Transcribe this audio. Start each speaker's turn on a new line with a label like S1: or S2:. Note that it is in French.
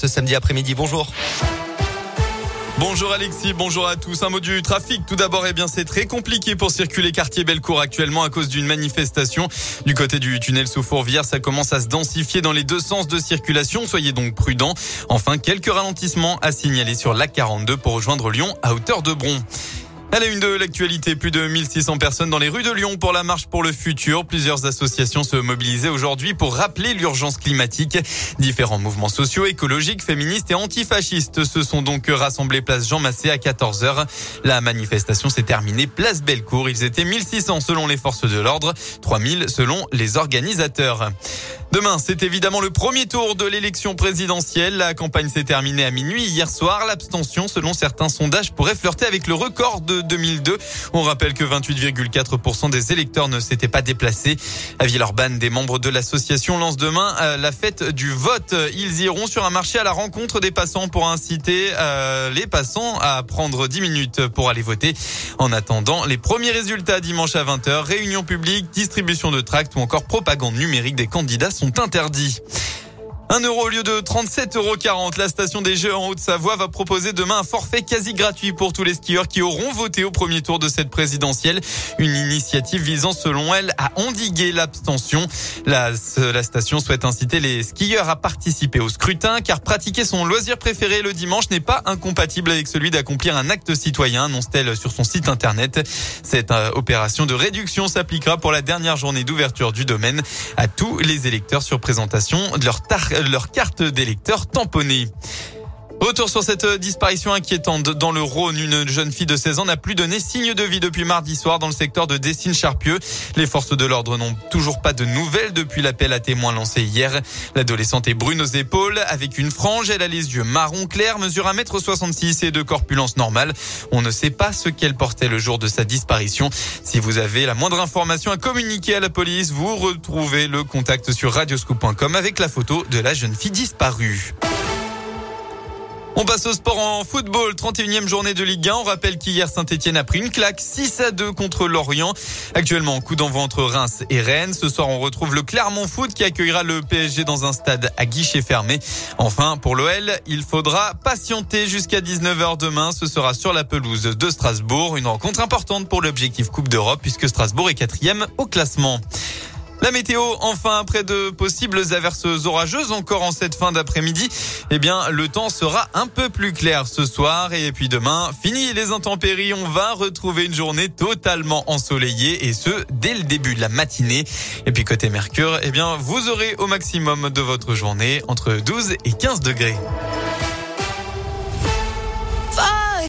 S1: ce samedi après-midi. Bonjour.
S2: Bonjour Alexis, bonjour à tous. Un mot du trafic. Tout d'abord, eh bien, c'est très compliqué pour circuler quartier Bellecour actuellement à cause d'une manifestation. Du côté du tunnel sous Fourvière, ça commence à se densifier dans les deux sens de circulation. Soyez donc prudents. Enfin, quelques ralentissements à signaler sur la 42 pour rejoindre Lyon à hauteur de Bron. À la une de l'actualité, plus de 1600 personnes dans les rues de Lyon pour la marche pour le futur. Plusieurs associations se mobilisaient aujourd'hui pour rappeler l'urgence climatique. Différents mouvements sociaux, écologiques, féministes et antifascistes se sont donc rassemblés place Jean Massé à 14h. La manifestation s'est terminée place Bellecour. Ils étaient 1600 selon les forces de l'ordre, 3000 selon les organisateurs. Demain, c'est évidemment le premier tour de l'élection présidentielle. La campagne s'est terminée à minuit hier soir. L'abstention, selon certains sondages, pourrait flirter avec le record de 2002. On rappelle que 28,4% des électeurs ne s'étaient pas déplacés. À Villeurbanne, des membres de l'association lancent demain euh, la fête du vote. Ils iront sur un marché à la rencontre des passants pour inciter euh, les passants à prendre 10 minutes pour aller voter. En attendant, les premiers résultats dimanche à 20h, réunion publique, distribution de tracts ou encore propagande numérique des candidats sont interdits. 1 euro au lieu de 37,40 euros. La station des Jeux en Haute-Savoie va proposer demain un forfait quasi gratuit pour tous les skieurs qui auront voté au premier tour de cette présidentielle. Une initiative visant, selon elle, à endiguer l'abstention. La, la station souhaite inciter les skieurs à participer au scrutin car pratiquer son loisir préféré le dimanche n'est pas incompatible avec celui d'accomplir un acte citoyen, annonce-t-elle sur son site internet. Cette euh, opération de réduction s'appliquera pour la dernière journée d'ouverture du domaine à tous les électeurs sur présentation de leur tar leur carte d'électeur tamponnée. Retour sur cette disparition inquiétante dans le Rhône. Une jeune fille de 16 ans n'a plus donné signe de vie depuis mardi soir dans le secteur de Dessines-Charpieu. Les forces de l'ordre n'ont toujours pas de nouvelles depuis l'appel à témoins lancé hier. L'adolescente est brune aux épaules avec une frange. Elle a les yeux marron clair, mesure 1m66 et de corpulence normale. On ne sait pas ce qu'elle portait le jour de sa disparition. Si vous avez la moindre information à communiquer à la police, vous retrouvez le contact sur radioscoop.com avec la photo de la jeune fille disparue. On passe au sport en football. 31e journée de Ligue 1. On rappelle qu'hier Saint-Etienne a pris une claque 6 à 2 contre Lorient. Actuellement, coup d'envoi entre Reims et Rennes. Ce soir, on retrouve le Clermont Foot qui accueillera le PSG dans un stade à guichet fermé. Enfin, pour l'OL, il faudra patienter jusqu'à 19h demain. Ce sera sur la pelouse de Strasbourg. Une rencontre importante pour l'objectif Coupe d'Europe puisque Strasbourg est quatrième au classement. La météo, enfin, après de possibles averses orageuses encore en cette fin d'après-midi, eh bien, le temps sera un peu plus clair ce soir et puis demain, fini les intempéries, on va retrouver une journée totalement ensoleillée et ce, dès le début de la matinée. Et puis côté Mercure, eh bien, vous aurez au maximum de votre journée entre 12 et 15 degrés.